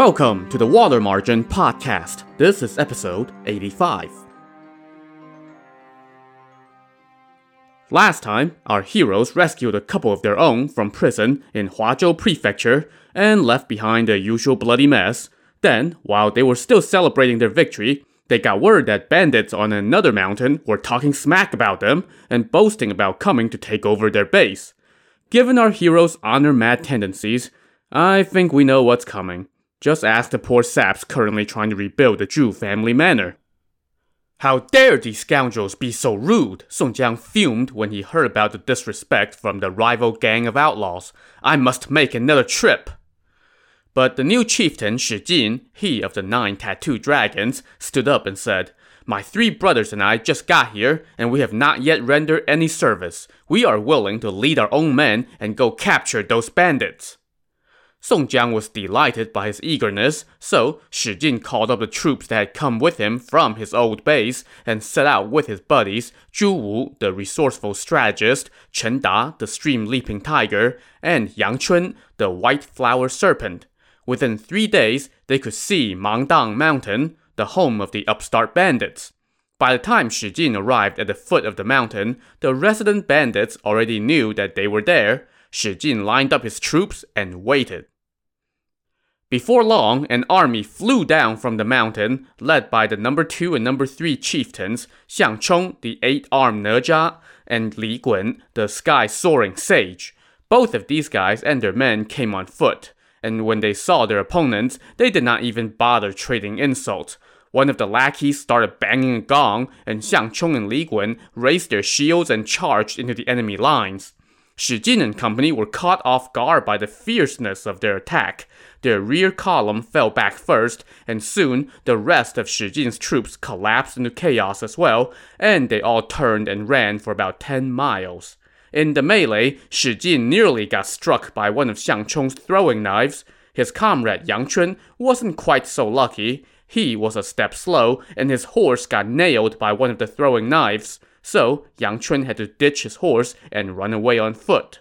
Welcome to the Water Margin Podcast. This is episode 85. Last time, our heroes rescued a couple of their own from prison in Huazhou Prefecture and left behind a usual bloody mess. Then, while they were still celebrating their victory, they got word that bandits on another mountain were talking smack about them and boasting about coming to take over their base. Given our heroes' honor mad tendencies, I think we know what's coming. Just ask the poor saps currently trying to rebuild the Zhu family manor. How dare these scoundrels be so rude? Song Jiang fumed when he heard about the disrespect from the rival gang of outlaws. I must make another trip. But the new chieftain Shi Jin, he of the nine tattooed dragons, stood up and said, My three brothers and I just got here, and we have not yet rendered any service. We are willing to lead our own men and go capture those bandits. Song Jiang was delighted by his eagerness, so Shi Jin called up the troops that had come with him from his old base and set out with his buddies Zhu Wu, the resourceful strategist, Chen Da, the stream-leaping tiger, and Yang Chun, the white flower serpent. Within three days, they could see Mangdang Mountain, the home of the upstart bandits. By the time Shi Jin arrived at the foot of the mountain, the resident bandits already knew that they were there. Shi Jin lined up his troops and waited. Before long, an army flew down from the mountain, led by the number 2 and number 3 chieftains, Xiang Chong, the eight-armed Nezha, and Li Gun, the sky-soaring sage. Both of these guys and their men came on foot, and when they saw their opponents, they did not even bother trading insults. One of the lackeys started banging a gong, and Xiang Chong and Li Gun raised their shields and charged into the enemy lines. Shi Jin and company were caught off guard by the fierceness of their attack. Their rear column fell back first, and soon the rest of Shi Jin's troops collapsed into chaos as well, and they all turned and ran for about 10 miles. In the melee, Shi Jin nearly got struck by one of Xiang Chong's throwing knives. His comrade Yang Chun wasn't quite so lucky. He was a step slow, and his horse got nailed by one of the throwing knives so Yang Chun had to ditch his horse and run away on foot.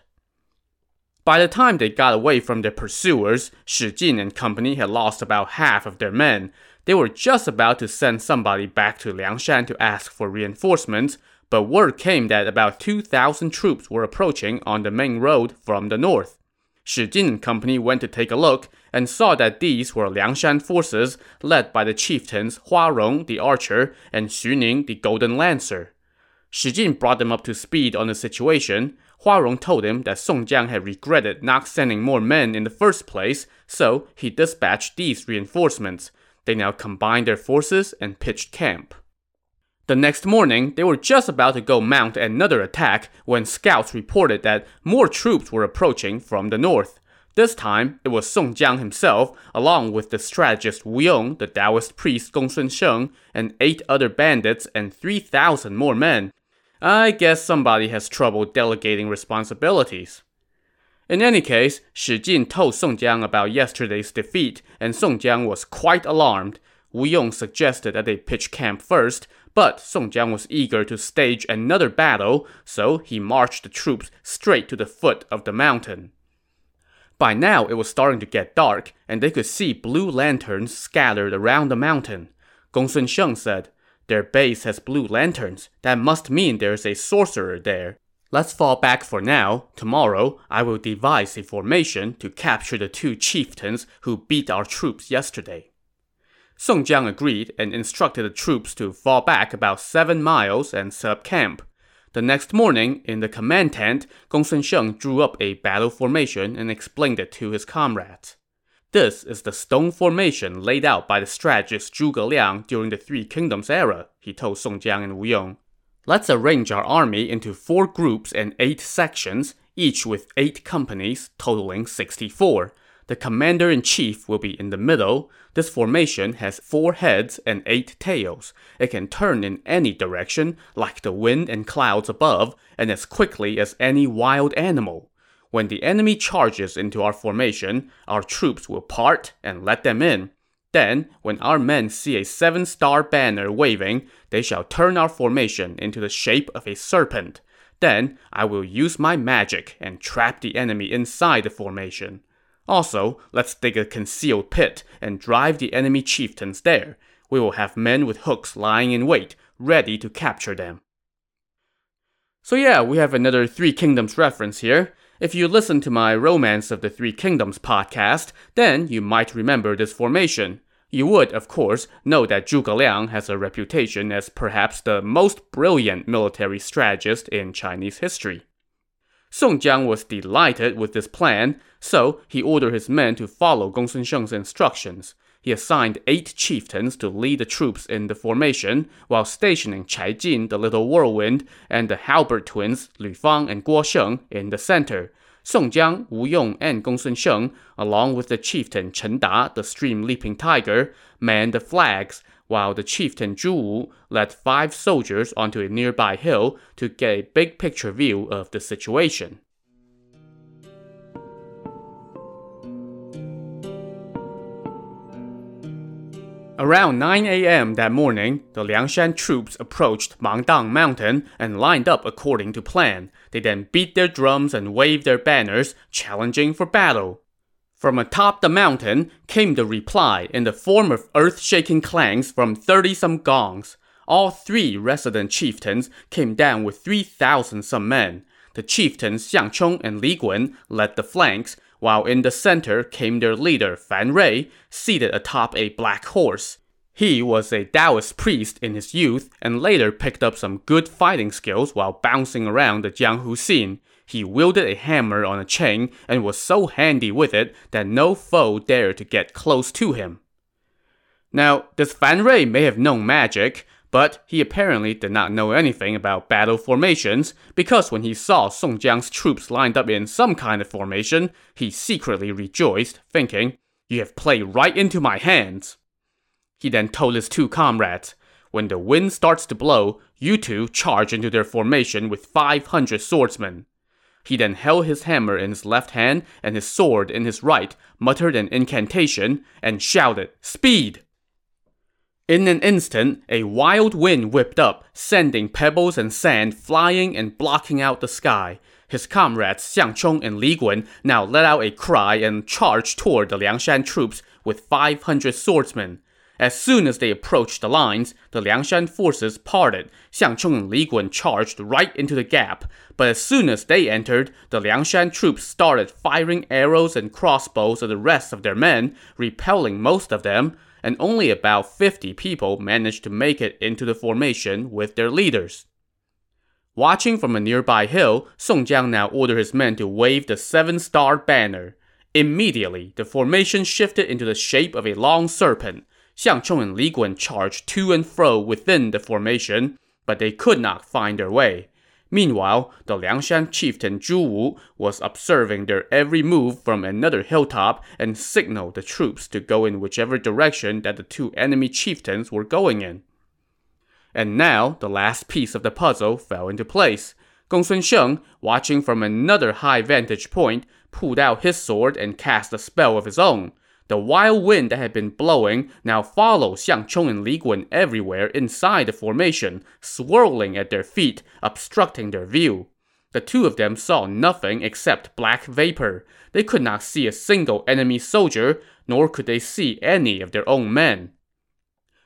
By the time they got away from their pursuers, Shi Jin and company had lost about half of their men. They were just about to send somebody back to Liangshan to ask for reinforcements, but word came that about 2,000 troops were approaching on the main road from the north. Shi Jin and company went to take a look and saw that these were Liangshan forces led by the chieftains Hua Rong the archer and Xu Ning the golden lancer. Shi Jin brought them up to speed on the situation. Hua Rong told him that Song Jiang had regretted not sending more men in the first place, so he dispatched these reinforcements. They now combined their forces and pitched camp. The next morning, they were just about to go mount another attack when scouts reported that more troops were approaching from the north. This time, it was Song Jiang himself, along with the strategist Wu Yong, the Taoist priest Gongsun Sheng, and eight other bandits and 3,000 more men. I guess somebody has trouble delegating responsibilities. In any case, Shi Jin told Song Jiang about yesterday's defeat, and Song Jiang was quite alarmed. Wu Yong suggested that they pitch camp first, but Song Jiang was eager to stage another battle, so he marched the troops straight to the foot of the mountain. By now, it was starting to get dark, and they could see blue lanterns scattered around the mountain. Gongsun Sheng said, their base has blue lanterns. That must mean there's a sorcerer there. Let's fall back for now. Tomorrow, I will devise a formation to capture the two chieftains who beat our troops yesterday. Song Jiang agreed and instructed the troops to fall back about seven miles and set up camp. The next morning, in the command tent, Gongsun Sheng drew up a battle formation and explained it to his comrades. This is the stone formation laid out by the strategist Zhuge Liang during the Three Kingdoms era, he told Song Jiang and Wu Yong. Let's arrange our army into four groups and eight sections, each with eight companies, totaling 64. The commander in chief will be in the middle. This formation has four heads and eight tails. It can turn in any direction, like the wind and clouds above, and as quickly as any wild animal. When the enemy charges into our formation, our troops will part and let them in. Then, when our men see a seven star banner waving, they shall turn our formation into the shape of a serpent. Then, I will use my magic and trap the enemy inside the formation. Also, let's dig a concealed pit and drive the enemy chieftains there. We will have men with hooks lying in wait, ready to capture them. So yeah, we have another Three Kingdoms reference here. If you listen to my Romance of the Three Kingdoms podcast, then you might remember this formation. You would, of course, know that Zhuge Liang has a reputation as perhaps the most brilliant military strategist in Chinese history. Song Jiang was delighted with this plan, so he ordered his men to follow Gongsun Sheng's instructions. He assigned eight chieftains to lead the troops in the formation, while stationing Chai Jin, the Little Whirlwind, and the Halberd twins, Lu Fang and Guo Sheng, in the center. Song Jiang, Wu Yong, and Gongsun Sheng, along with the chieftain Chen Da, the stream leaping tiger, manned the flags, while the chieftain Zhu Wu led five soldiers onto a nearby hill to get a big picture view of the situation. Around 9 a.m. that morning, the Liangshan troops approached Mangdang Mountain and lined up according to plan. They then beat their drums and waved their banners, challenging for battle. From atop the mountain came the reply in the form of earth-shaking clangs from 30-some gongs. All three resident chieftains came down with 3,000 some men. The chieftains Xiang Chong and Li Gun led the flanks, while in the center came their leader Fan Rui, seated atop a black horse. He was a Taoist priest in his youth and later picked up some good fighting skills while bouncing around the Jianghu scene. He wielded a hammer on a chain and was so handy with it that no foe dared to get close to him. Now, this Fan Rui may have known magic, but he apparently did not know anything about battle formations, because when he saw Song Jiang's troops lined up in some kind of formation, he secretly rejoiced, thinking, You have played right into my hands. He then told his two comrades, When the wind starts to blow, you two charge into their formation with 500 swordsmen. He then held his hammer in his left hand and his sword in his right, muttered an incantation, and shouted, Speed! In an instant, a wild wind whipped up, sending pebbles and sand flying and blocking out the sky. His comrades Xiang Chong and Li Gun now let out a cry and charged toward the Liangshan troops with 500 swordsmen. As soon as they approached the lines, the Liangshan forces parted. Xiang Chong and Li Gun charged right into the gap. But as soon as they entered, the Liangshan troops started firing arrows and crossbows at the rest of their men, repelling most of them and only about 50 people managed to make it into the formation with their leaders. Watching from a nearby hill, Song Jiang now ordered his men to wave the seven-star banner. Immediately, the formation shifted into the shape of a long serpent. Xiang Chong and Li Gun charged to and fro within the formation, but they could not find their way. Meanwhile, the Liangshan chieftain Zhu Wu was observing their every move from another hilltop and signaled the troops to go in whichever direction that the two enemy chieftains were going in. And now, the last piece of the puzzle fell into place. Gongsun Sheng, watching from another high vantage point, pulled out his sword and cast a spell of his own. The wild wind that had been blowing now followed Xiang Chong and Li Gun everywhere inside the formation, swirling at their feet, obstructing their view. The two of them saw nothing except black vapor. They could not see a single enemy soldier, nor could they see any of their own men.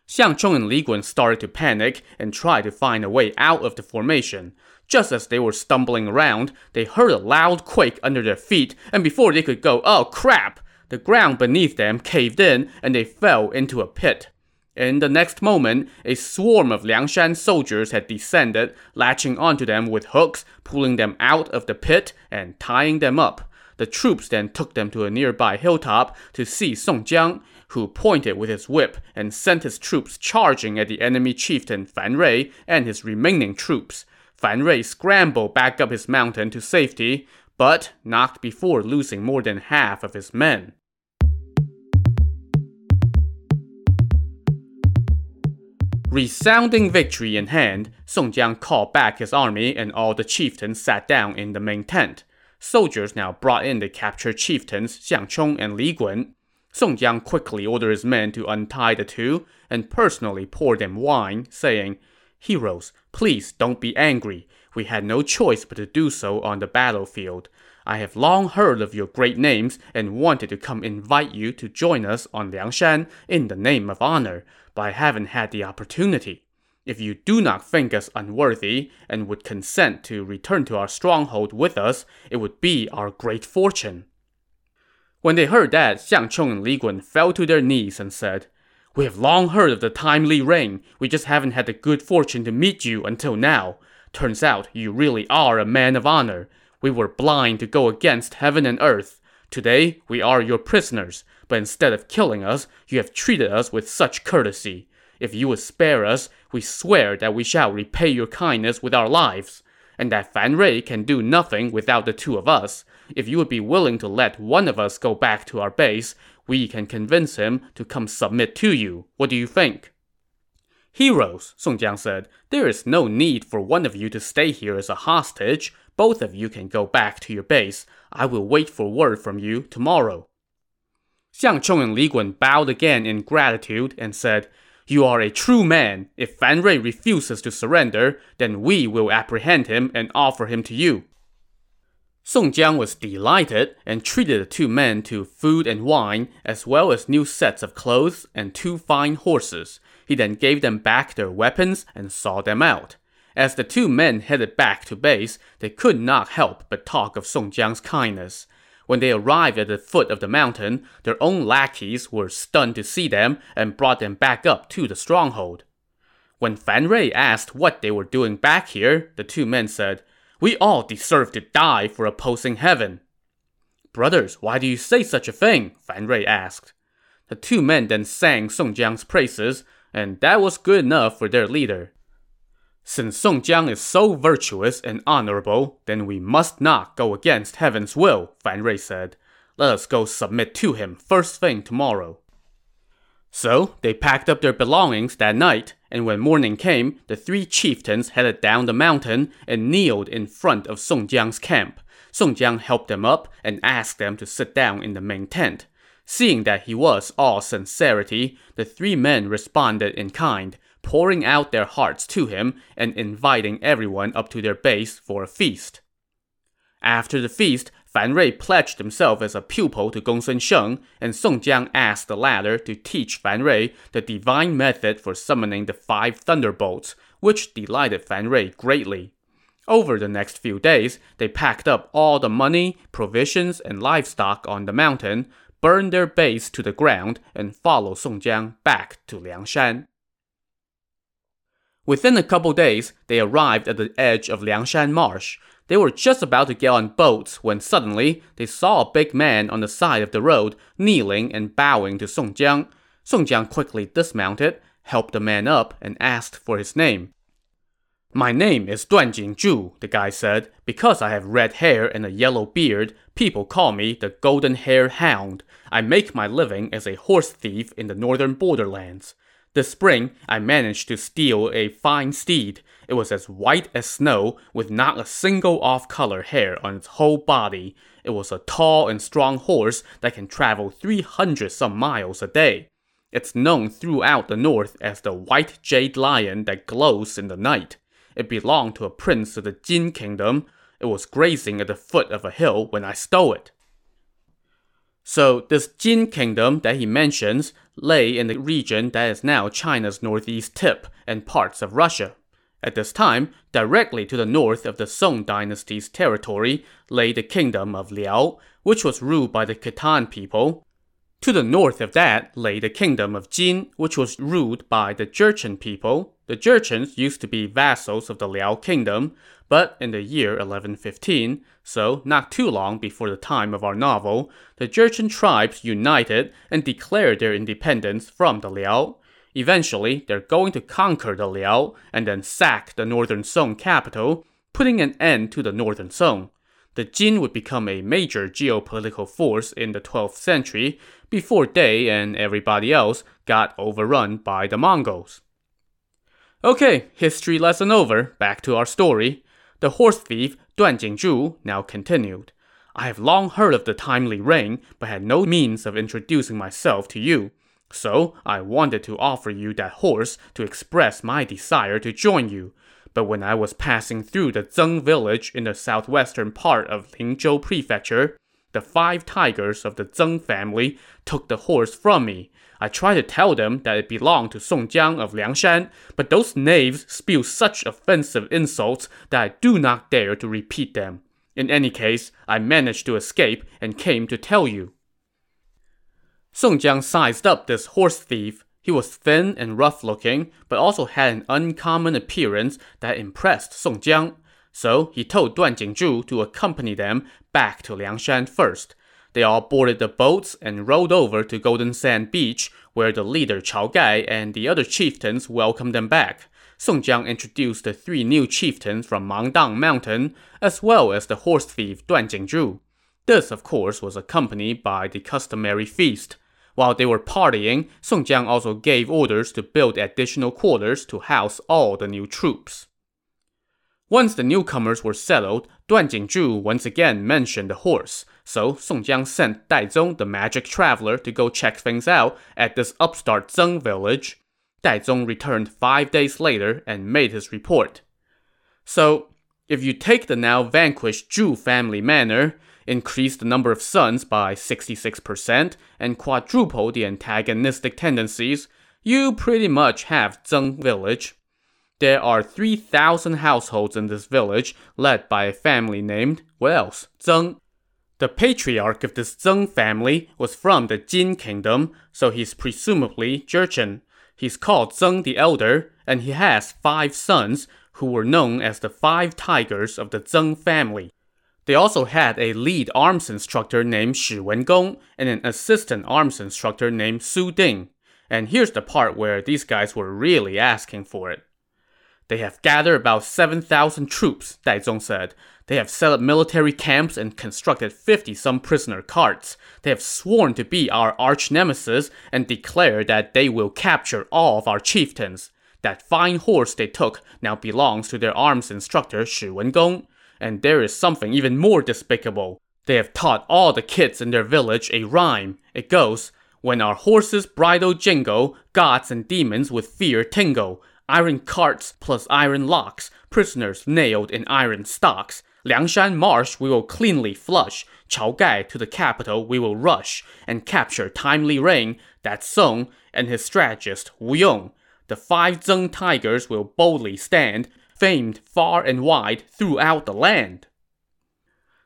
Xiang Chong and Li Gun started to panic and tried to find a way out of the formation. Just as they were stumbling around, they heard a loud quake under their feet, and before they could go, oh crap! The ground beneath them caved in and they fell into a pit. In the next moment, a swarm of Liang Liangshan soldiers had descended, latching onto them with hooks, pulling them out of the pit and tying them up. The troops then took them to a nearby hilltop to see Song Jiang, who pointed with his whip and sent his troops charging at the enemy chieftain Fan Rui and his remaining troops. Fan Rui scrambled back up his mountain to safety, but not before losing more than half of his men. Resounding victory in hand, Song Jiang called back his army and all the chieftains sat down in the main tent. Soldiers now brought in the captured chieftains Xiang Chong and Li Gun. Song Jiang quickly ordered his men to untie the two and personally pour them wine, saying, Heroes, please don't be angry. We had no choice but to do so on the battlefield. I have long heard of your great names and wanted to come invite you to join us on Liangshan in the name of honor, but I haven't had the opportunity. If you do not think us unworthy and would consent to return to our stronghold with us, it would be our great fortune. When they heard that, Xiang Chong and Li Gun fell to their knees and said, We have long heard of the timely rain. We just haven't had the good fortune to meet you until now. Turns out you really are a man of honor. We were blind to go against heaven and earth. Today, we are your prisoners, but instead of killing us, you have treated us with such courtesy. If you would spare us, we swear that we shall repay your kindness with our lives, and that Fan Rui can do nothing without the two of us. If you would be willing to let one of us go back to our base, we can convince him to come submit to you. What do you think? Heroes, Song Jiang said, there is no need for one of you to stay here as a hostage. Both of you can go back to your base. I will wait for word from you tomorrow. Xiang Chong and Li Gun bowed again in gratitude and said, You are a true man. If Fan Rui refuses to surrender, then we will apprehend him and offer him to you. Song Jiang was delighted and treated the two men to food and wine, as well as new sets of clothes and two fine horses. He then gave them back their weapons and saw them out. As the two men headed back to base, they could not help but talk of Song Jiang's kindness. When they arrived at the foot of the mountain, their own lackeys were stunned to see them and brought them back up to the stronghold. When Fan Rui asked what they were doing back here, the two men said, We all deserve to die for opposing heaven. Brothers, why do you say such a thing? Fan Rui asked. The two men then sang Song Jiang's praises, and that was good enough for their leader. Since Song Jiang is so virtuous and honorable, then we must not go against heaven's will, Fan Rui said. Let us go submit to him first thing tomorrow. So, they packed up their belongings that night, and when morning came, the three chieftains headed down the mountain and kneeled in front of Song Jiang's camp. Song Jiang helped them up and asked them to sit down in the main tent. Seeing that he was all sincerity, the three men responded in kind, pouring out their hearts to him and inviting everyone up to their base for a feast. After the feast, Fan Rui pledged himself as a pupil to Gongsun Sheng, and Song Jiang asked the latter to teach Fan Rui the divine method for summoning the five thunderbolts, which delighted Fan Rui greatly. Over the next few days, they packed up all the money, provisions, and livestock on the mountain, burned their base to the ground, and follow Song Jiang back to Liangshan. Within a couple days, they arrived at the edge of Liangshan Marsh. They were just about to get on boats when suddenly they saw a big man on the side of the road kneeling and bowing to Song Jiang. Song Jiang quickly dismounted, helped the man up, and asked for his name. My name is Duan Jingzhu, the guy said. Because I have red hair and a yellow beard, people call me the Golden Hair Hound. I make my living as a horse thief in the northern borderlands. This spring, I managed to steal a fine steed. It was as white as snow, with not a single off-color hair on its whole body. It was a tall and strong horse that can travel 300 some miles a day. It's known throughout the north as the white jade lion that glows in the night. It belonged to a prince of the Jin kingdom. It was grazing at the foot of a hill when I stole it. So, this Jin kingdom that he mentions lay in the region that is now China's northeast tip and parts of Russia. At this time, directly to the north of the Song dynasty's territory lay the kingdom of Liao, which was ruled by the Khitan people. To the north of that lay the kingdom of Jin, which was ruled by the Jurchen people. The Jurchens used to be vassals of the Liao kingdom, but in the year 1115, so not too long before the time of our novel, the Jurchen tribes united and declared their independence from the Liao. Eventually, they're going to conquer the Liao and then sack the northern Song capital, putting an end to the northern Song. The Jin would become a major geopolitical force in the 12th century before they and everybody else got overrun by the Mongols. Okay, history lesson over. Back to our story. The horse thief Duan Jingzhu now continued. I have long heard of the timely rain, but had no means of introducing myself to you. So I wanted to offer you that horse to express my desire to join you. But when I was passing through the Zeng village in the southwestern part of Lingzhou Prefecture, the five tigers of the Zeng family took the horse from me. I tried to tell them that it belonged to Song Jiang of Liangshan, but those knaves spew such offensive insults that I do not dare to repeat them. In any case, I managed to escape and came to tell you. Song Jiang sized up this horse thief. He was thin and rough looking, but also had an uncommon appearance that impressed Song Jiang. So he told Duan Jingzhu to accompany them back to Liangshan first. They all boarded the boats and rowed over to Golden Sand Beach, where the leader Chao Gai and the other chieftains welcomed them back. Song Jiang introduced the three new chieftains from Mangdang Mountain, as well as the horse thief Duan Jingzhu. This, of course, was accompanied by the customary feast. While they were partying, Song Jiang also gave orders to build additional quarters to house all the new troops. Once the newcomers were settled, Duan Jingzhu once again mentioned the horse, so Song Jiang sent Dai Zong the magic traveler to go check things out at this upstart Zeng village. Dai Zong returned five days later and made his report. So, if you take the now vanquished Zhu family manor, increase the number of sons by 66%, and quadruple the antagonistic tendencies, you pretty much have Zeng Village. There are 3,000 households in this village, led by a family named, what else? Zeng. The patriarch of this Zeng family was from the Jin kingdom, so he's presumably Jurchen. He's called Zeng the Elder, and he has five sons, who were known as the Five Tigers of the Zeng family. They also had a lead arms instructor named Shi Wengong and an assistant arms instructor named Su Ding. And here's the part where these guys were really asking for it. They have gathered about 7,000 troops, Dai Zong said. They have set up military camps and constructed 50 some prisoner carts. They have sworn to be our arch nemesis and declared that they will capture all of our chieftains. That fine horse they took now belongs to their arms instructor Shi Wengong. And there is something even more despicable. They have taught all the kids in their village a rhyme. It goes, When our horses bridle jingle, gods and demons with fear tingle. Iron carts plus iron locks, prisoners nailed in iron stocks. Liangshan marsh we will cleanly flush. Chao Gai to the capital we will rush and capture timely rain. That Song and his strategist Wu Yong. The five Zeng tigers will boldly stand famed far and wide throughout the land.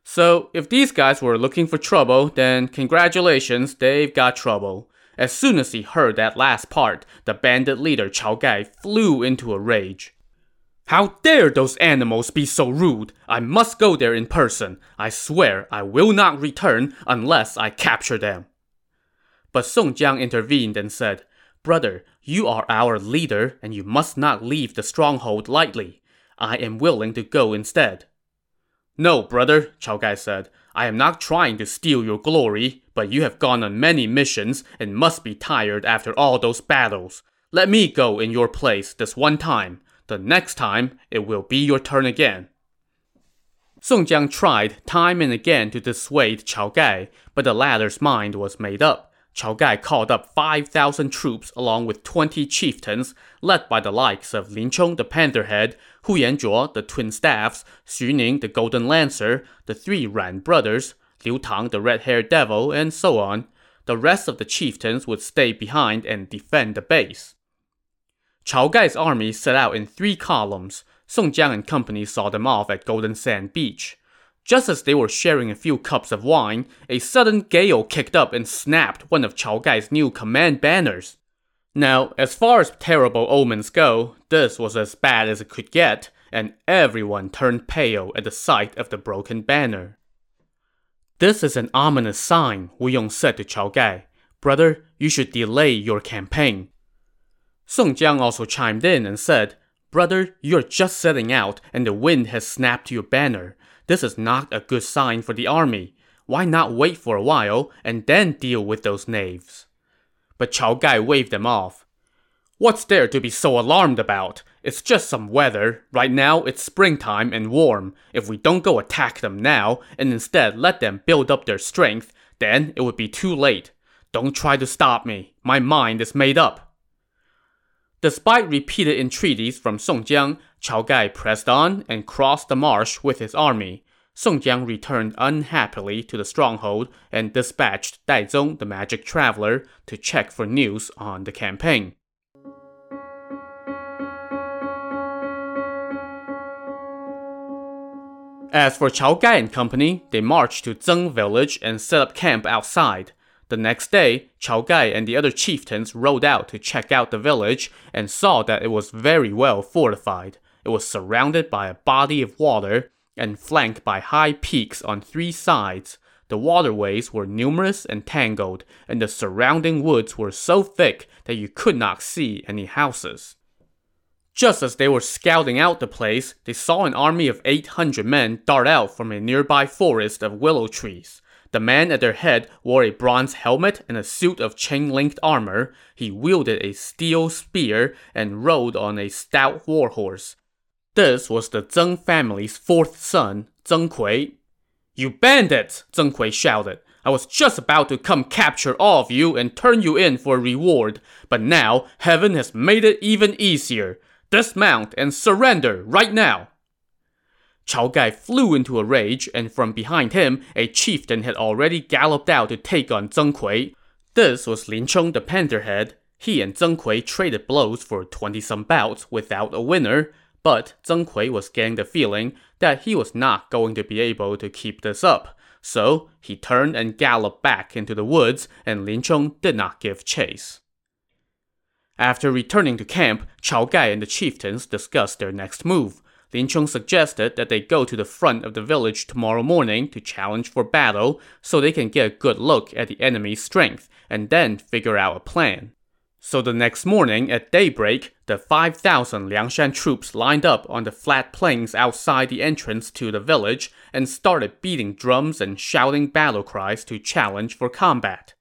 So, if these guys were looking for trouble, then congratulations, they've got trouble. As soon as he heard that last part, the bandit leader Chao Gai flew into a rage. How dare those animals be so rude! I must go there in person. I swear I will not return unless I capture them. But Song Jiang intervened and said, Brother, you are our leader, and you must not leave the stronghold lightly. I am willing to go instead. No, brother, Chao Gai said. I am not trying to steal your glory, but you have gone on many missions and must be tired after all those battles. Let me go in your place this one time. The next time, it will be your turn again. Song Jiang tried time and again to dissuade Chao Gai, but the latter's mind was made up. Chao Gai called up 5,000 troops along with 20 chieftains, led by the likes of Lin Chong the Pantherhead, Hu Yanzhuo the Twin Staffs, Xu Ning the Golden Lancer, the three Ruan brothers, Liu Tang the Red-Haired Devil, and so on. The rest of the chieftains would stay behind and defend the base. Chao Gai's army set out in three columns. Song Jiang and company saw them off at Golden Sand Beach. Just as they were sharing a few cups of wine, a sudden gale kicked up and snapped one of Chao Gai's new command banners. Now, as far as terrible omens go, this was as bad as it could get, and everyone turned pale at the sight of the broken banner. This is an ominous sign, Wu Yong said to Chao Gai. Brother, you should delay your campaign. Song Jiang also chimed in and said, Brother, you're just setting out, and the wind has snapped your banner. This is not a good sign for the army. Why not wait for a while and then deal with those knaves? But Chao Gai waved them off. What's there to be so alarmed about? It's just some weather. Right now, it's springtime and warm. If we don't go attack them now, and instead let them build up their strength, then it would be too late. Don't try to stop me. My mind is made up. Despite repeated entreaties from Song Jiang, Chao Gai pressed on and crossed the marsh with his army. Song Jiang returned unhappily to the stronghold and dispatched Dai Zong, the magic traveler, to check for news on the campaign. As for Chao Gai and company, they marched to Zeng village and set up camp outside. The next day, Chao Gai and the other chieftains rode out to check out the village and saw that it was very well fortified. It was surrounded by a body of water and flanked by high peaks on three sides. The waterways were numerous and tangled, and the surrounding woods were so thick that you could not see any houses. Just as they were scouting out the place, they saw an army of 800 men dart out from a nearby forest of willow trees. The man at their head wore a bronze helmet and a suit of chain-linked armor. He wielded a steel spear and rode on a stout warhorse. This was the Zeng family's fourth son, Zeng Kui. You bandits! Zeng Kui shouted. I was just about to come capture all of you and turn you in for a reward, but now heaven has made it even easier. Dismount and surrender right now! Chao Gai flew into a rage, and from behind him, a chieftain had already galloped out to take on Zeng Kui. This was Lin Chong the Pantherhead. He and Zeng Kui traded blows for 20-some bouts without a winner, but Zeng Kui was getting the feeling that he was not going to be able to keep this up. So he turned and galloped back into the woods, and Lin Chong did not give chase. After returning to camp, Chao Gai and the chieftains discussed their next move. Lin Chong suggested that they go to the front of the village tomorrow morning to challenge for battle so they can get a good look at the enemy's strength and then figure out a plan. So the next morning at daybreak, the 5,000 Liangshan troops lined up on the flat plains outside the entrance to the village and started beating drums and shouting battle cries to challenge for combat.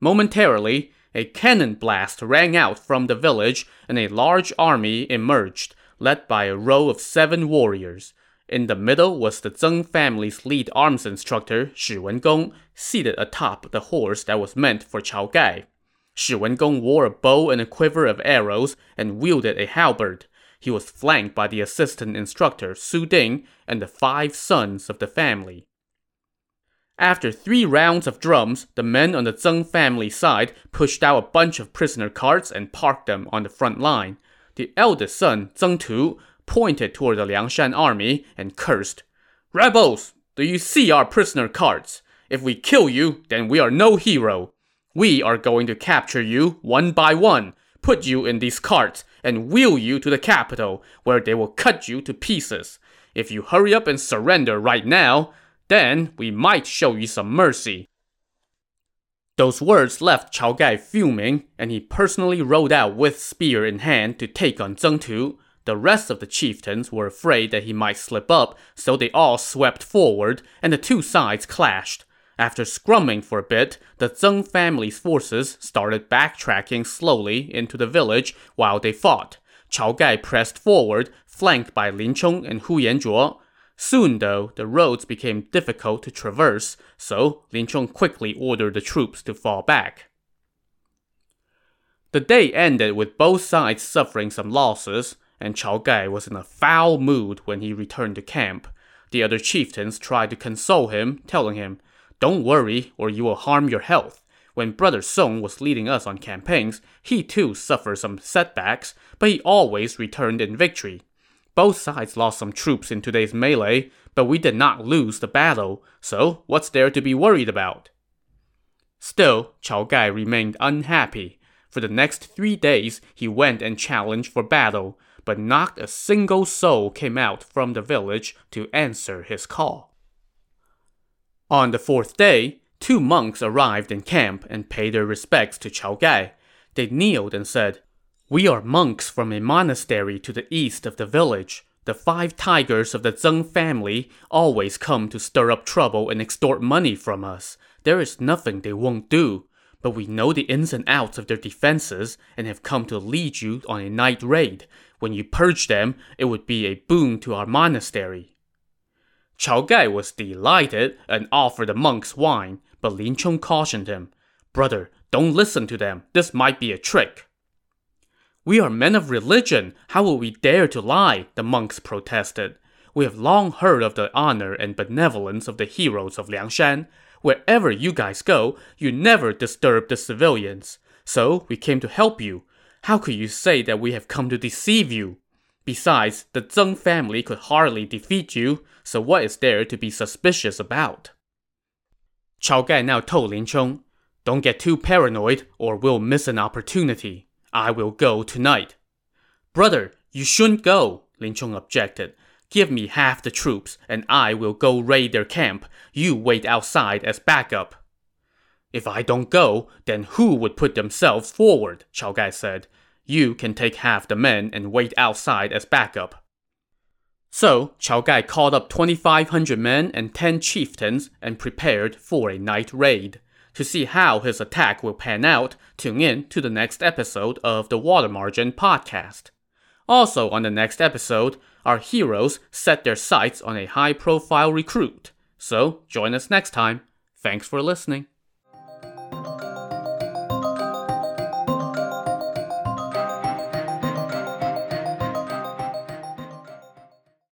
Momentarily, a cannon blast rang out from the village, and a large army emerged, led by a row of seven warriors. In the middle was the Zeng family's lead arms instructor, Shi Wengong, seated atop the horse that was meant for Chao Gai. Shi Wengong wore a bow and a quiver of arrows and wielded a halberd. He was flanked by the assistant instructor, Su Ding, and the five sons of the family. After three rounds of drums, the men on the Zeng family side pushed out a bunch of prisoner carts and parked them on the front line. The eldest son, Zeng Tu, pointed toward the Liangshan army and cursed. Rebels! Do you see our prisoner carts? If we kill you, then we are no hero. We are going to capture you one by one, put you in these carts, and wheel you to the capital, where they will cut you to pieces. If you hurry up and surrender right now, then we might show you some mercy. Those words left Chao Gai fuming, and he personally rode out with spear in hand to take on Zeng Tu. The rest of the chieftains were afraid that he might slip up, so they all swept forward, and the two sides clashed. After scrumming for a bit, the Zeng family's forces started backtracking slowly into the village while they fought. Chao Gai pressed forward, flanked by Lin Chong and Hu Yanzhuo. Soon, though, the roads became difficult to traverse, so Lin Chong quickly ordered the troops to fall back. The day ended with both sides suffering some losses, and Chao Gai was in a foul mood when he returned to camp. The other chieftains tried to console him, telling him, Don't worry, or you will harm your health. When Brother Song was leading us on campaigns, he too suffered some setbacks, but he always returned in victory. Both sides lost some troops in today's melee, but we did not lose the battle, so what's there to be worried about? Still, Chao Gai remained unhappy. For the next three days, he went and challenged for battle, but not a single soul came out from the village to answer his call. On the fourth day, two monks arrived in camp and paid their respects to Chao Gai. They kneeled and said, we are monks from a monastery to the east of the village. The five tigers of the Zeng family always come to stir up trouble and extort money from us. There is nothing they won't do. But we know the ins and outs of their defenses and have come to lead you on a night raid. When you purge them, it would be a boon to our monastery. Chao Gai was delighted and offered the monks wine, but Lin Chong cautioned him. Brother, don't listen to them. This might be a trick. We are men of religion. How will we dare to lie? The monks protested. We have long heard of the honor and benevolence of the heroes of Liangshan. Wherever you guys go, you never disturb the civilians. So we came to help you. How could you say that we have come to deceive you? Besides, the Zeng family could hardly defeat you, so what is there to be suspicious about? Chao Gai now told Lin Chong, Don't get too paranoid, or we'll miss an opportunity. I will go tonight. Brother, you shouldn't go, Lin Chong objected. Give me half the troops, and I will go raid their camp. You wait outside as backup. If I don't go, then who would put themselves forward? Chao Gai said. You can take half the men and wait outside as backup. So, Chao Gai called up 2,500 men and 10 chieftains and prepared for a night raid. To see how his attack will pan out, tune in to the next episode of the Water Margin podcast. Also, on the next episode, our heroes set their sights on a high profile recruit. So, join us next time. Thanks for listening.